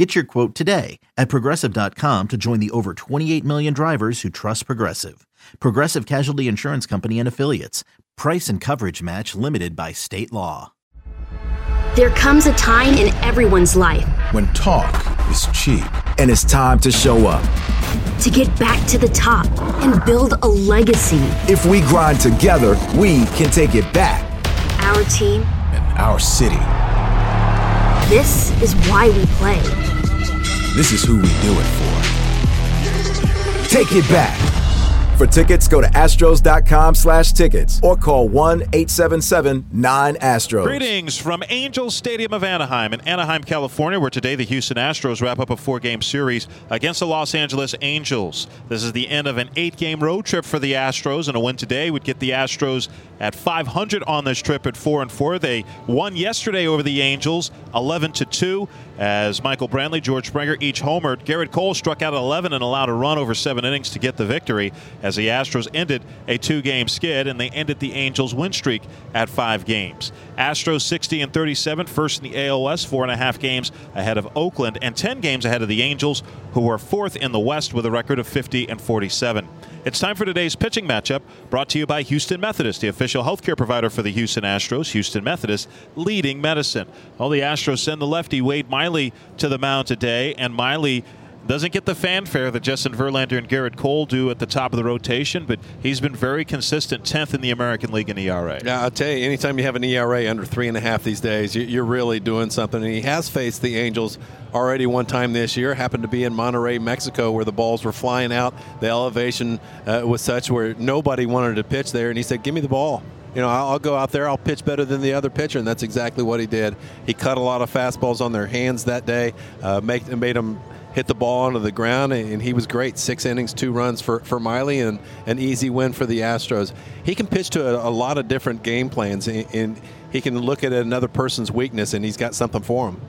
Get your quote today at progressive.com to join the over 28 million drivers who trust Progressive. Progressive Casualty Insurance Company and Affiliates. Price and coverage match limited by state law. There comes a time in everyone's life when talk is cheap and it's time to show up. To get back to the top and build a legacy. If we grind together, we can take it back. Our team and our city. This is why we play. This is who we do it for. Take it back. For tickets, go to astros.com slash tickets or call 1-877-9-ASTROS. Greetings from Angel Stadium of Anaheim in Anaheim, California, where today the Houston Astros wrap up a four-game series against the Los Angeles Angels. This is the end of an eight-game road trip for the Astros, and a win today would get the Astros at 500 on this trip at 4 and 4. They won yesterday over the Angels 11 to 2 as Michael Brantley, George Springer each homered. Gerrit Cole struck out at 11 and allowed a run over 7 innings to get the victory as the Astros ended a two-game skid and they ended the Angels win streak at 5 games. Astros 60 and 37, first in the ALS, four and a half games ahead of Oakland and 10 games ahead of the Angels, who are fourth in the West with a record of 50 and 47. It's time for today's pitching matchup, brought to you by Houston Methodist, the official healthcare provider for the Houston Astros. Houston Methodist leading medicine. Well, the Astros send the lefty Wade Miley to the mound today, and Miley doesn't get the fanfare that Justin Verlander and Gerrit Cole do at the top of the rotation, but he's been very consistent, 10th in the American League in ERA. Yeah, I'll tell you, anytime you have an ERA under three and a half these days, you're really doing something. And he has faced the Angels already one time this year. Happened to be in Monterrey, Mexico, where the balls were flying out. The elevation uh, was such where nobody wanted to pitch there, and he said, "Give me the ball." you know, I'll go out there, I'll pitch better than the other pitcher, and that's exactly what he did. He cut a lot of fastballs on their hands that day, uh, make, made them hit the ball onto the ground, and he was great. Six innings, two runs for, for Miley, and an easy win for the Astros. He can pitch to a, a lot of different game plans, and he can look at another person's weakness, and he's got something for him.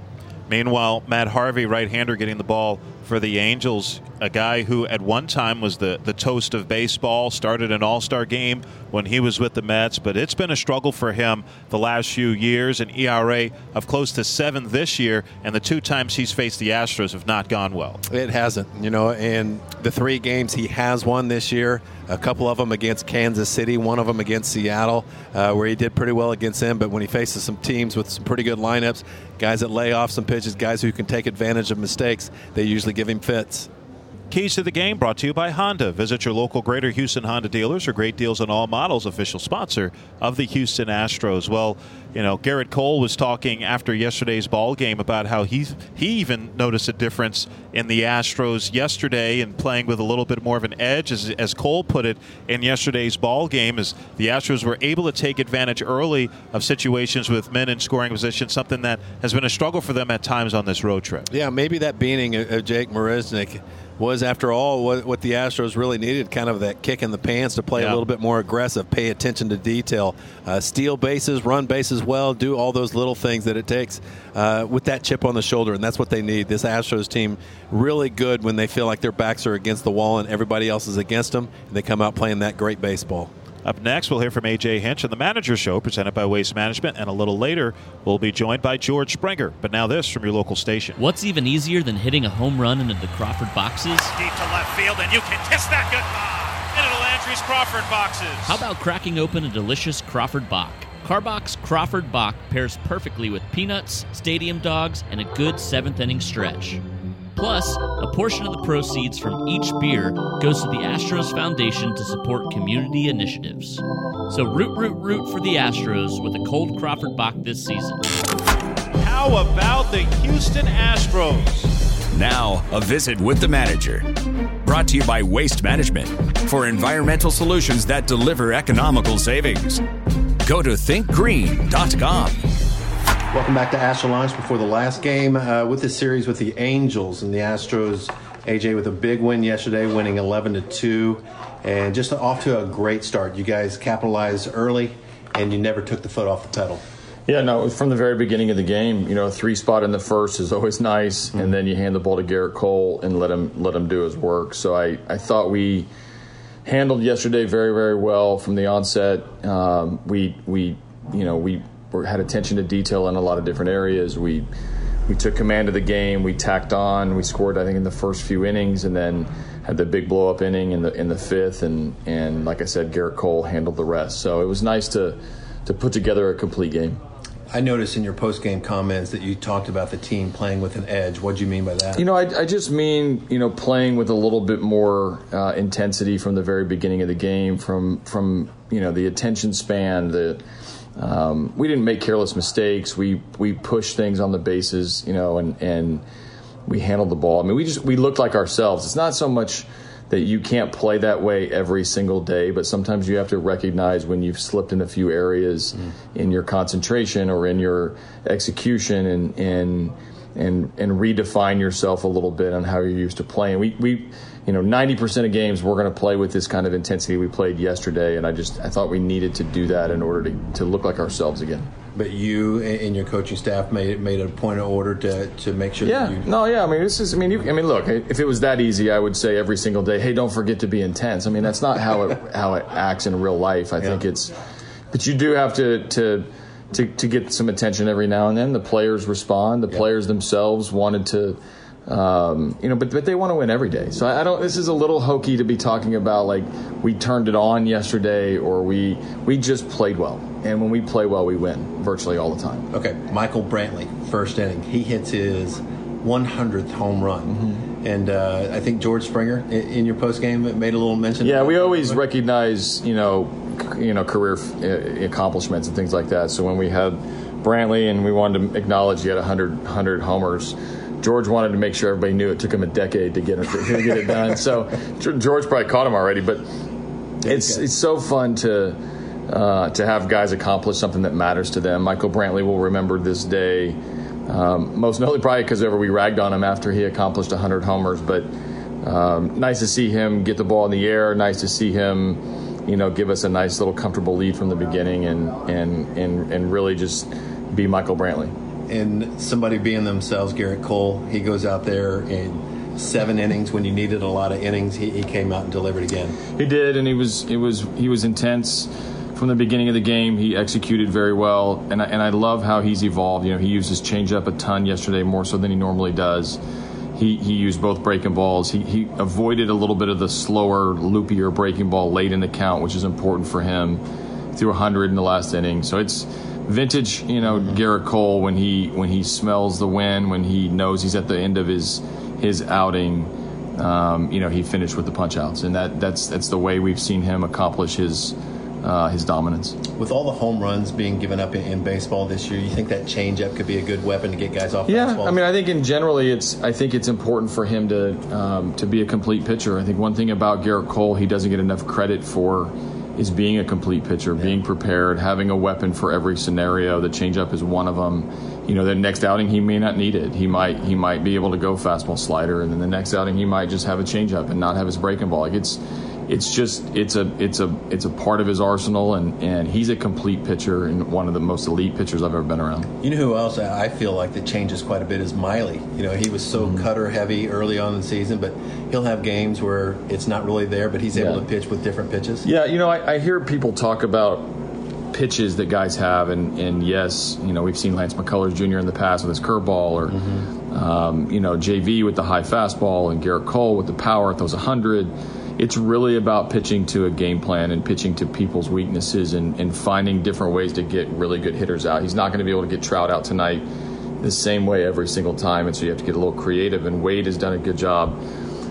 Meanwhile, Matt Harvey, right-hander, getting the ball for the Angels, a guy who at one time was the, the toast of baseball, started an all star game when he was with the Mets, but it's been a struggle for him the last few years. An ERA of close to seven this year, and the two times he's faced the Astros have not gone well. It hasn't, you know, and the three games he has won this year, a couple of them against Kansas City, one of them against Seattle, uh, where he did pretty well against them. But when he faces some teams with some pretty good lineups, guys that lay off some pitches, guys who can take advantage of mistakes, they usually give him fits. Keys to the game brought to you by Honda. Visit your local Greater Houston Honda dealers for great deals on all models, official sponsor of the Houston Astros. Well, you know, Gerrit Cole was talking after yesterday's ball game about how he he even noticed a difference in the Astros yesterday and playing with a little bit more of an edge, as, as Cole put it in yesterday's ball game, as the Astros were able to take advantage early of situations with men in scoring position, something that has been a struggle for them at times on this road trip. Yeah, maybe that beating of Jake Marisnick was, after all, what, what, the Astros really needed kind of that kick in the pants to play yeah. a little bit more aggressive, pay attention to detail, uh, steal bases, run bases well, do all those little things that it takes uh, with that chip on the shoulder. And that's what they need. This Astros team really good when they feel like their backs are against the wall and everybody else is against them, and they come out playing that great baseball. Up next, we'll hear from AJ Hinch on the Manager Show, presented by Waste Management, and a little later, we'll be joined by George Springer. But now, this from your local station. What's even easier than hitting a home run into the Crawford boxes? Deep to left field, and you can kiss that goodbye into the Landry's Crawford boxes. How about cracking open a delicious Crawford Bock? Karbach Crawford Bock pairs perfectly with peanuts, stadium dogs, and a good seventh inning stretch. Plus, a portion of the proceeds from each beer goes to the Astros Foundation to support community initiatives. So root, root, root for the Astros with a cold Crawford Bock this season. How about the Houston Astros? Now, a visit with the manager. Brought to you by Waste Management for environmental solutions that deliver economical savings. Go to thinkgreen.com. Welcome back to Astro Launch before the last game uh, with the series with the Angels and the Astros AJ with a big win yesterday, winning 11 to 2, and just off to a great start. You guys capitalized early, and you never took the foot off the pedal. Yeah, no, from the very beginning of the game, you know, three spot in the first is always nice, mm-hmm. and then you hand the ball to Gerrit Cole and let him let him do his work. So I, I thought we handled yesterday very very well from the onset. Um, we we you know we had attention to detail in a lot of different areas. We we took command of the game. We tacked on. We scored, I think, in the first few innings, and then had the big blow up inning in the in the fifth. And and like I said, Gerrit Cole handled the rest. So it was nice to to put together a complete game. I noticed in your post game comments that you talked about the team playing with an edge. What do you mean by that? You know, I, I, just mean you know playing with a little bit more uh, intensity from the very beginning of the game, from from you know the attention span, the um, we didn't make careless mistakes. We we pushed things on the bases, you know, and and we handled the ball. I mean, we just we looked like ourselves. It's not so much that you can't play that way every single day, but sometimes you have to recognize when you've slipped in a few areas mm. in your concentration or in your execution and and and and redefine yourself a little bit on how you're used to playing. We we you know, 90% of games we're going to play with this kind of intensity we played yesterday, and I just I thought we needed to do that in order to, to look like ourselves again. But you and your coaching staff made made a point of order to, to make sure. Yeah, that you... no, yeah. I mean, this is. I mean, you, I mean, look. If it was that easy, I would say every single day, "Hey, don't forget to be intense." I mean, that's not how it how it acts in real life. I yeah. think it's, but you do have to to. To, to get some attention every now and then, the players respond. The yeah. players themselves wanted to um, you know, but but they want to win every day. So I, I, don't. This is a little hokey to be talking about like we turned it on yesterday or we we just played well. And when we play well, we win virtually all the time. Okay, Michael Brantley, first inning, he hits his 100th home run. Mm-hmm. And uh, I think George Springer in your post game made a little mention. Yeah, we always recognize you know you know career uh, accomplishments and things like that. So when we had Brantley and we wanted to acknowledge he had 100 100 homers George wanted to make sure everybody knew it took him a decade to get it, to get it done. So George probably caught him already, but it's it's so fun to uh, to have guys accomplish something that matters to them. Michael Brantley will remember this day, um, most notably probably because ever we ragged on him after he accomplished 100 homers. But um, nice to see him get the ball in the air. Nice to see him, you know, give us a nice little comfortable lead from the beginning, and and and and really just be Michael Brantley and somebody being themselves, Gerrit Cole, he goes out there in seven innings when you needed a lot of innings. He, he came out and delivered again. He did, and he was it was he was intense from the beginning of the game. He executed very well, and I, and I love how he's evolved. You know, he used his changeup a ton yesterday, more so than he normally does. He, he used both breaking balls. He, he avoided a little bit of the slower, loopier breaking ball late in the count, which is important for him. Threw 100 in the last inning, so it's vintage, you know, Gerrit Cole when he when he smells the win, when he knows he's at the end of his his outing. Um, you know, he finished with the punch outs, and that that's that's the way we've seen him accomplish his uh, his dominance. With all the home runs being given up in, in, baseball this year, you think that changeup could be a good weapon to get guys off? Yeah, I mean, I think in generally, it's I think it's important for him to um, to be a complete pitcher. I think one thing about Gerrit Cole, he doesn't get enough credit for is being a complete pitcher, yeah. being prepared, having a weapon for every scenario. The changeup is one of them. You know, the next outing he may not need it. He might he might be able to go fastball slider, and then the next outing he might just have a changeup and not have his breaking ball. Like it's it's just it's a it's a it's a part of his arsenal, and and he's a complete pitcher and one of the most elite pitchers I've ever been around. You know who else I feel like that changes quite a bit is Miley. You know, he was so mm-hmm. cutter heavy early on in the season, but he'll have games where it's not really there, but he's able yeah. to pitch with different pitches. Yeah, you know, I, I hear people talk about pitches that guys have, and, and yes, you know, we've seen Lance McCullers Jr. in the past with his curveball, or mm-hmm. um, you know, JV with the high fastball, and Gerrit Cole with the power at those 100 it's really about pitching to a game plan and pitching to people's weaknesses and, and finding different ways to get really good hitters out. He's not going to be able to get Trout out tonight the same way every single time, and so you have to get a little creative. And Wade has done a good job.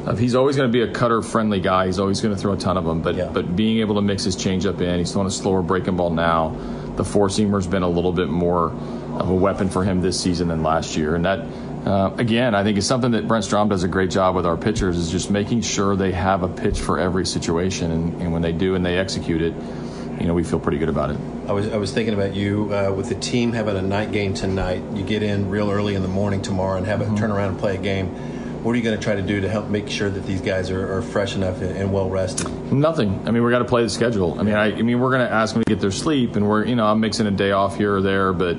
Of, he's always going to be a cutter friendly guy. He's always going to throw a ton of them, but yeah. but being able to mix his changeup in, he's throwing a slower breaking ball now. The four seamer's been a little bit more of a weapon for him this season than last year, and that uh, again, I think it's something that Brent Strom does a great job with our pitchers is just making sure they have a pitch for every situation, and, and when they do and they execute it, you know, we feel pretty good about it. I was I was thinking about you uh, with the team having a night game tonight. You get in real early in the morning tomorrow and have mm-hmm. it turn around and play a game. what are you going to try to do to help make sure that these guys are, are fresh enough and, and, well rested? Nothing. I mean, we got to play the schedule. I mean, I, I mean, we're going to ask them to get their sleep, and we're, you know, I'm mixing a day off here or there, but.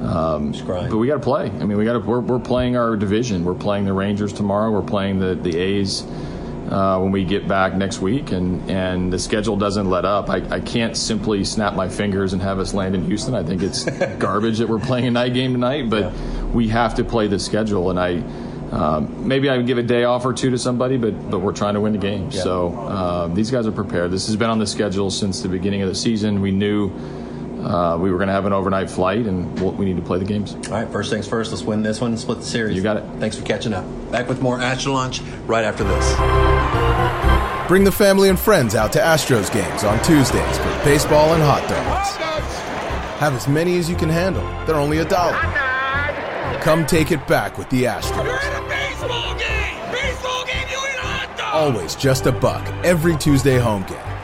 Um, but we got to play. I mean, we got to. We're, we're playing our division. We're playing the Rangers tomorrow. We're playing the the A's uh, when we get back next week, and and the schedule doesn't let up. I, I can't simply snap my fingers and have us land in Houston. I think it's garbage that we're playing a night game tonight, but yeah. we have to play the schedule, and I. Um, maybe I would give a day off or two to somebody, but but we're trying to win the game. Yeah. So uh, these guys are prepared. This has been on the schedule since the beginning of the season. We knew uh, we were going to have an overnight flight, and we'll, we need to play the games. All right, first things first. Let's win this one and split the series. You got it. Thanks for catching up. Back with more Astro Lunch right after this. Bring the family and friends out to Astros games on Tuesdays for baseball and hot dogs. Have as many as you can handle. They're only a dollar. Come take it back with the Astros. Always just a buck every Tuesday home game.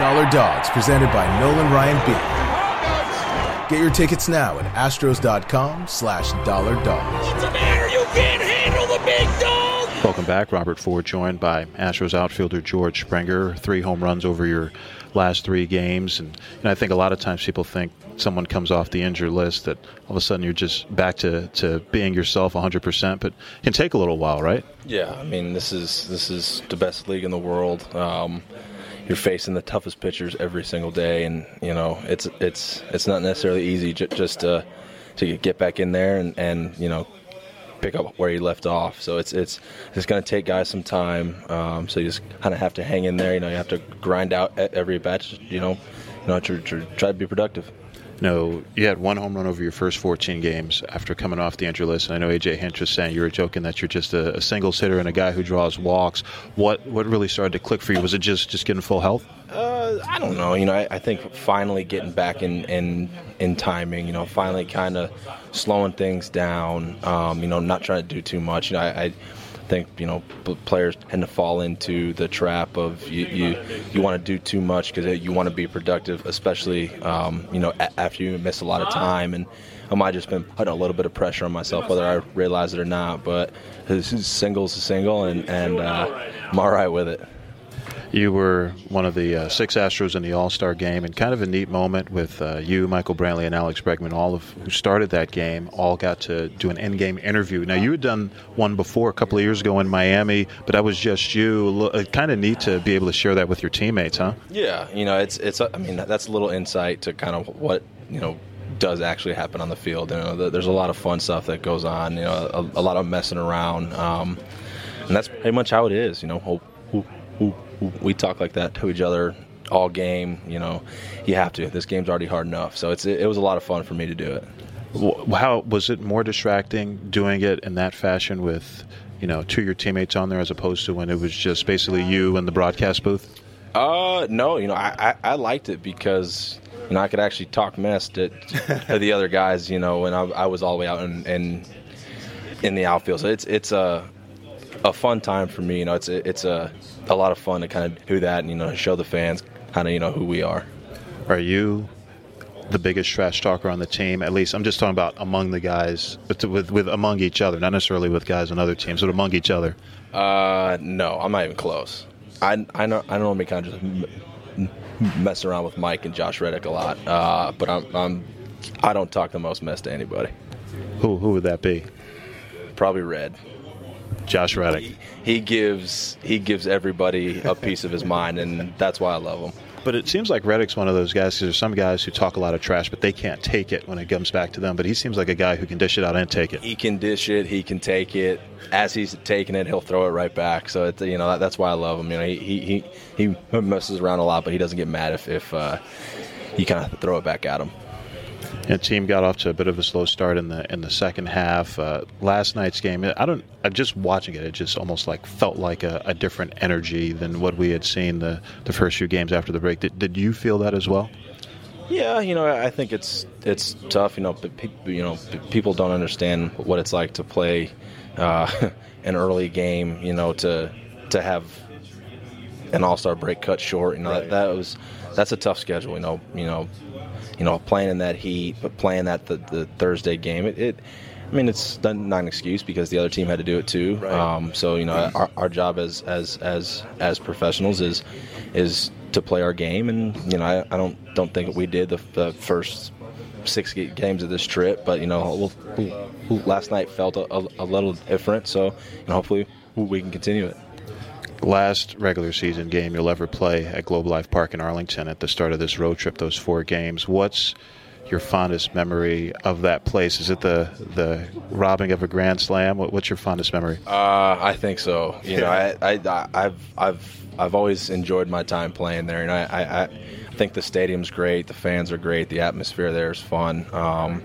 Dollar Dogs presented by Nolan Ryan Beer. Get your tickets now at astros.com slash dollar dogs. What's the matter? You can't handle the big dog! Welcome back. Robert Ford joined by Astros outfielder George Springer. Three home runs over your last three games. And, and I think a lot of times people think someone comes off the injured list that all of a sudden you're just back to, to being yourself 100%, but it can take a little while, right? Yeah, I mean, this is this is the best league in the world. Um, you're facing the toughest pitchers every single day, and you know it's it's it's not necessarily easy j- just to to get back in there and, and you know pick up where you left off. So it's it's it's going to take guys some time. Um, so you just kind of have to hang in there. You know, you have to grind out every batch. You know, you know, to, to try to be productive know, you had one home run over your first 14 games after coming off the injury list. And I know AJ Hinch was saying you were joking that you're just a, a hitter and a guy who draws walks. What what really started to click for you? Was it just just getting full health? Uh, I don't know. You know, I, I, think finally getting back in in, in timing. You know, finally kind of slowing things down. Um, you know, not trying to do too much. You know, I, I think you know players tend to fall into the trap of you you, you want to do too much because you want to be productive, especially um, you know after you miss a lot of time. And I might just been putting a little bit of pressure on myself, whether I realize it or not. But single's a single, and and uh, I'm all right with it. You were one of the uh, six Astros in the All Star game, and kind of a neat moment with uh, you, Michael Brantley, and Alex Bregman, all of who started that game, all got to do an end game interview. Now, you had done one before a couple of years ago in Miami, but that was just you. Uh, kind of neat to be able to share that with your teammates, huh? Yeah, you know, it's it's. I mean, that's a little insight to kind of what you know does actually happen on the field. You know, there's a lot of fun stuff that goes on. You know, a, a lot of messing around, um, and that's pretty much how it is. You know, we talk like that to each other all game. You know, you have to. This game's already hard enough. So it's it was a lot of fun for me to do it. How was it more distracting doing it in that fashion with, you know, two of your teammates on there as opposed to when it was just basically you in the broadcast booth? Uh, no. You know, I, I, I liked it because you know I could actually talk mess to, to the other guys. You know, when I, I was all the way out in, in in the outfield. So it's it's a a fun time for me. You know, it's a, it's a a lot of fun to kind of do that and you know show the fans kind of you know who we are. Are you the biggest trash talker on the team? At least I'm just talking about among the guys, with, with, with among each other, not necessarily with guys on other teams, but among each other. Uh, no, I'm not even close. I I know I normally kind of just mess around with Mike and Josh Reddick a lot, uh, but I'm, I'm I don't talk the most mess to anybody. Who who would that be? Probably Red. Josh Reddick. He, he gives he gives everybody a piece of his mind, and that's why I love him. But it seems like Reddick's one of those guys because there's some guys who talk a lot of trash, but they can't take it when it comes back to them. But he seems like a guy who can dish it out and take it. He can dish it. He can take it. As he's taking it, he'll throw it right back. So it's, you know that, that's why I love him. You know he he he messes around a lot, but he doesn't get mad if if uh, you kind of throw it back at him. The team got off to a bit of a slow start in the in the second half. Uh, last night's game, I don't. I'm just watching it. It just almost like felt like a, a, different energy than what we had seen the the first few games after the break. Did, did you feel that as well? Yeah, you know, I think it's it's tough. You know, you know, people don't understand what it's like to play uh, an early game. You know, to to have an All Star break cut short. You know, right. that, that was that's a tough schedule. You know, you know, you know, playing in that heat, but playing that the, the Thursday game, it, it I mean, it's not an excuse because the other team had to do it too. Right. Um, so you know, our, our job as as as as professionals is is to play our game, and you know, I, I don't don't think we did the, the first six games of this trip, but you know, we'll, we'll, last night felt a, a, a little different. So, you know, hopefully we can continue it. Last regular season game you'll ever play at Globe Life Park in Arlington at the start of this road trip, those four games. What's your fondest memory of that place? Is it the the robbing of a grand slam? What, what's your fondest memory? Uh, I think so. You know, I, I, I've, I've, I've always enjoyed my time playing there, and I, I, I think the stadium's great, the fans are great, the atmosphere there is fun. Um,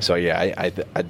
so yeah, I, I, I,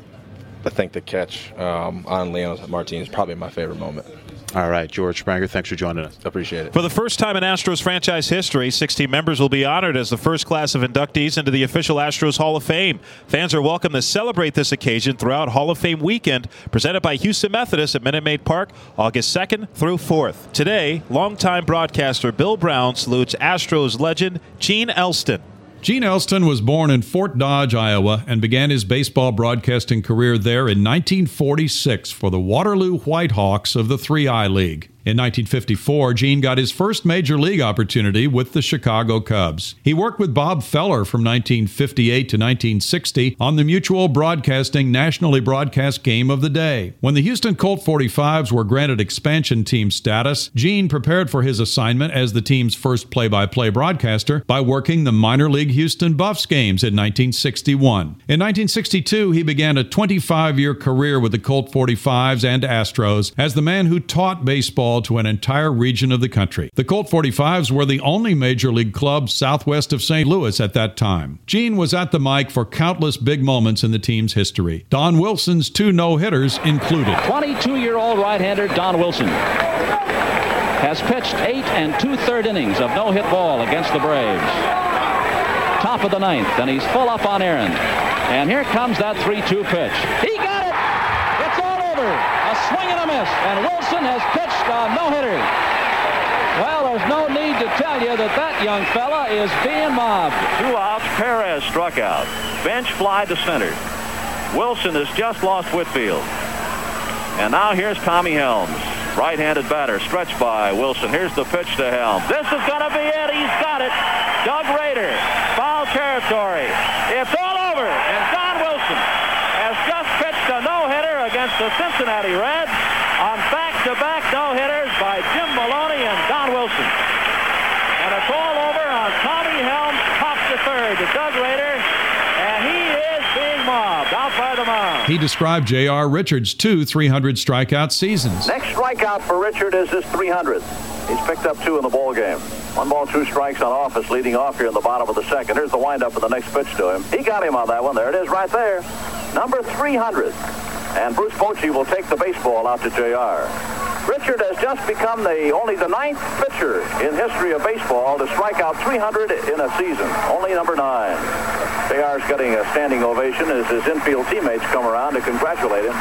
I think the catch um, on Leon Martinez is probably my favorite moment. All right, George Springer, thanks for joining us. Appreciate it. For the first time in Astros franchise history, 16 members will be honored as the first class of inductees into the official Astros Hall of Fame. Fans are welcome to celebrate this occasion throughout Hall of Fame weekend, presented by Houston Methodist at Minute Maid Park, August 2nd through 4th. Today, longtime broadcaster Bill Brown salutes Astros legend Gene Elston. Gene Elston was born in Fort Dodge, Iowa, and began his baseball broadcasting career there in 1946 for the Waterloo Whitehawks of the 3I League. In 1954, Gene got his first major league opportunity with the Chicago Cubs. He worked with Bob Feller from 1958 to 1960 on the Mutual Broadcasting nationally broadcast game of the day. When the Houston Colt 45s were granted expansion team status, Gene prepared for his assignment as the team's first play by play broadcaster by working the minor league Houston Buffs games in 1961. In 1962, he began a 25 year career with the Colt 45s and Astros as the man who taught baseball to an entire region of the country. The Colt 45s were the only major league club southwest of St. Louis at that time. Gene was at the mic for countless big moments in the team's history. Don Wilson's two no hitters included. 22 year old right hander Don Wilson has pitched eight and two third innings of no hit ball against the Braves. Top of the ninth, and he's full up on Aaron. And here comes that 3 2 pitch. He got it! It's all over! Swing and a miss, and Wilson has pitched a no hitter. Well, there's no need to tell you that that young fella is being mobbed. Two outs, Perez struck out. Bench fly to center. Wilson has just lost Whitfield. And now here's Tommy Helms. Right-handed batter, stretched by Wilson. Here's the pitch to Helms. This is going to be it. He's got it. Doug Rader, foul territory. It's all over. And Don Wilson has just pitched a no-hitter against the Cincinnati Reds on back-to-back no-hitters by Jim Maloney and Don Wilson. And it's all over on Tommy Helms, top to third to Doug Rader. And he is being mobbed out by the mound. He described J.R. Richards' two 300 strikeout seasons. Next strikeout for Richard is his 300th. He's picked up two in the ball game. One ball, two strikes on office, leading off here in the bottom of the second. Here's the windup for the next pitch to him. He got him on that one. There it is, right there. Number 300. And Bruce Bochy will take the baseball out to J.R. Richard has just become the only the ninth pitcher in history of baseball to strike out 300 in a season. Only number nine. JR's getting a standing ovation as his infield teammates come around to congratulate him.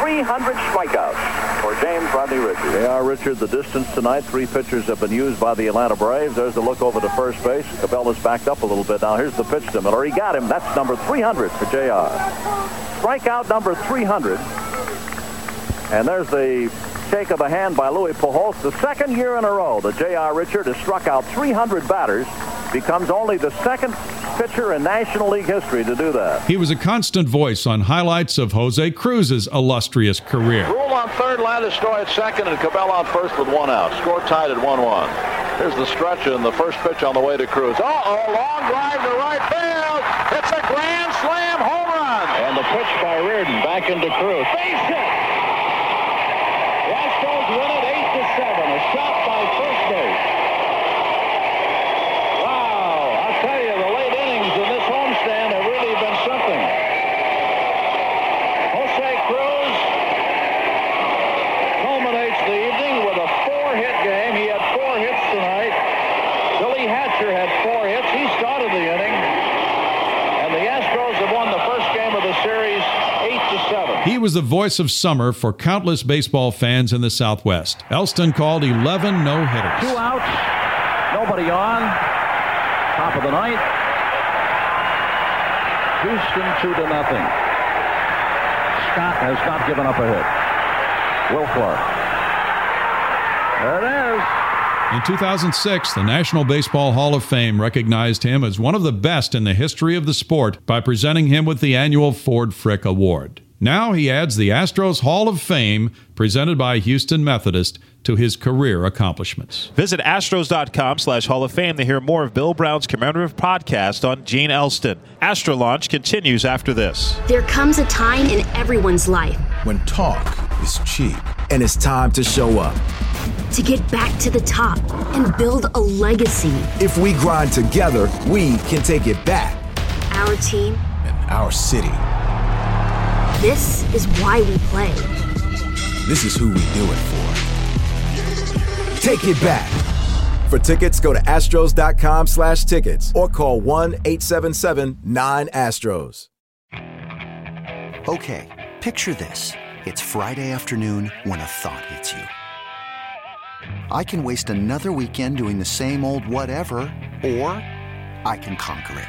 300 strikeouts for James Rodney Richard. JR Richard, the distance tonight. Three pitchers have been used by the Atlanta Braves. There's the look over to first base. Cabell's backed up a little bit. Now here's the pitch to Miller. He got him. That's number 300 for JR. Strikeout number 300. And there's the shake of the hand by Luis Pujols. The second year in a row that J.R. Richard has struck out 300 batters. Becomes only the second pitcher in National League history to do that. He was a constant voice on highlights of Jose Cruz's illustrious career. Rule on third, Landis at second, and Cabell on first with one out. Score tied at 1-1. Here's the stretch and the first pitch on the way to Cruz. Uh-oh, long drive to right field. It's a grand slam home run. And the pitch by Reardon back into Cruz. Base hit. The Astros win it 8 to 7. A shot by first base. Wow, I'll tell you, the late innings in this homestand have really been something. Jose Cruz culminates the evening with a four-hit game. He had four hits tonight. Billy Hatcher had four hits. He started the inning. And the Astros have won the first game of the series 8 to 7. He was the voice of summer for countless baseball fans in the Southwest. Elston called 11 no hitters. Two outs, nobody on. Top of the ninth. Houston two to nothing. Scott has not given up a hit. Will Clark. There it is. In 2006, the National Baseball Hall of Fame recognized him as one of the best in the history of the sport by presenting him with the annual Ford Frick Award. Now he adds the Astros Hall of Fame, presented by Houston Methodist, to his career accomplishments. Visit astros.com slash Hall of Fame to hear more of Bill Brown's commemorative podcast on Gene Elston. Astro Launch continues after this. There comes a time in everyone's life when talk is cheap. And it's time to show up. To get back to the top and build a legacy. If we grind together, we can take it back. Our team and our city. This is why we play. This is who we do it for. Take it back. For tickets, go to astros.com slash tickets or call 1-877-9-ASTROS. Okay, picture this. It's Friday afternoon when a thought hits you. I can waste another weekend doing the same old whatever, or I can conquer it.